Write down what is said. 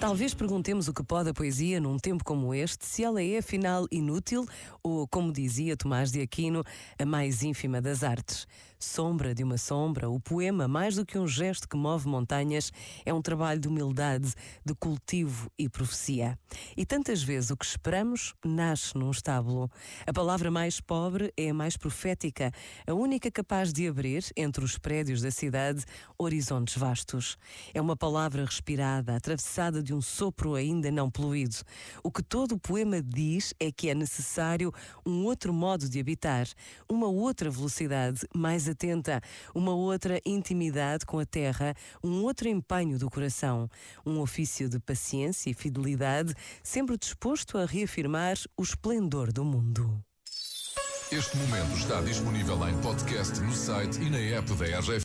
Talvez perguntemos o que pode a poesia num tempo como este, se ela é afinal inútil ou, como dizia Tomás de Aquino, a mais ínfima das artes. Sombra de uma sombra, o poema, mais do que um gesto que move montanhas, é um trabalho de humildade, de cultivo e profecia. E tantas vezes o que esperamos nasce num estábulo. A palavra mais pobre é a mais profética, a única capaz de abrir, entre os prédios da cidade, horizontes vastos. É uma palavra respirada, atravessada de um sopro ainda não poluído. O que todo o poema diz é que é necessário um outro modo de habitar, uma outra velocidade mais atenta, uma outra intimidade com a terra, um outro empenho do coração, um ofício de paciência e fidelidade, sempre disposto a reafirmar o esplendor do mundo. Este momento está disponível em podcast no site e na app da RGF.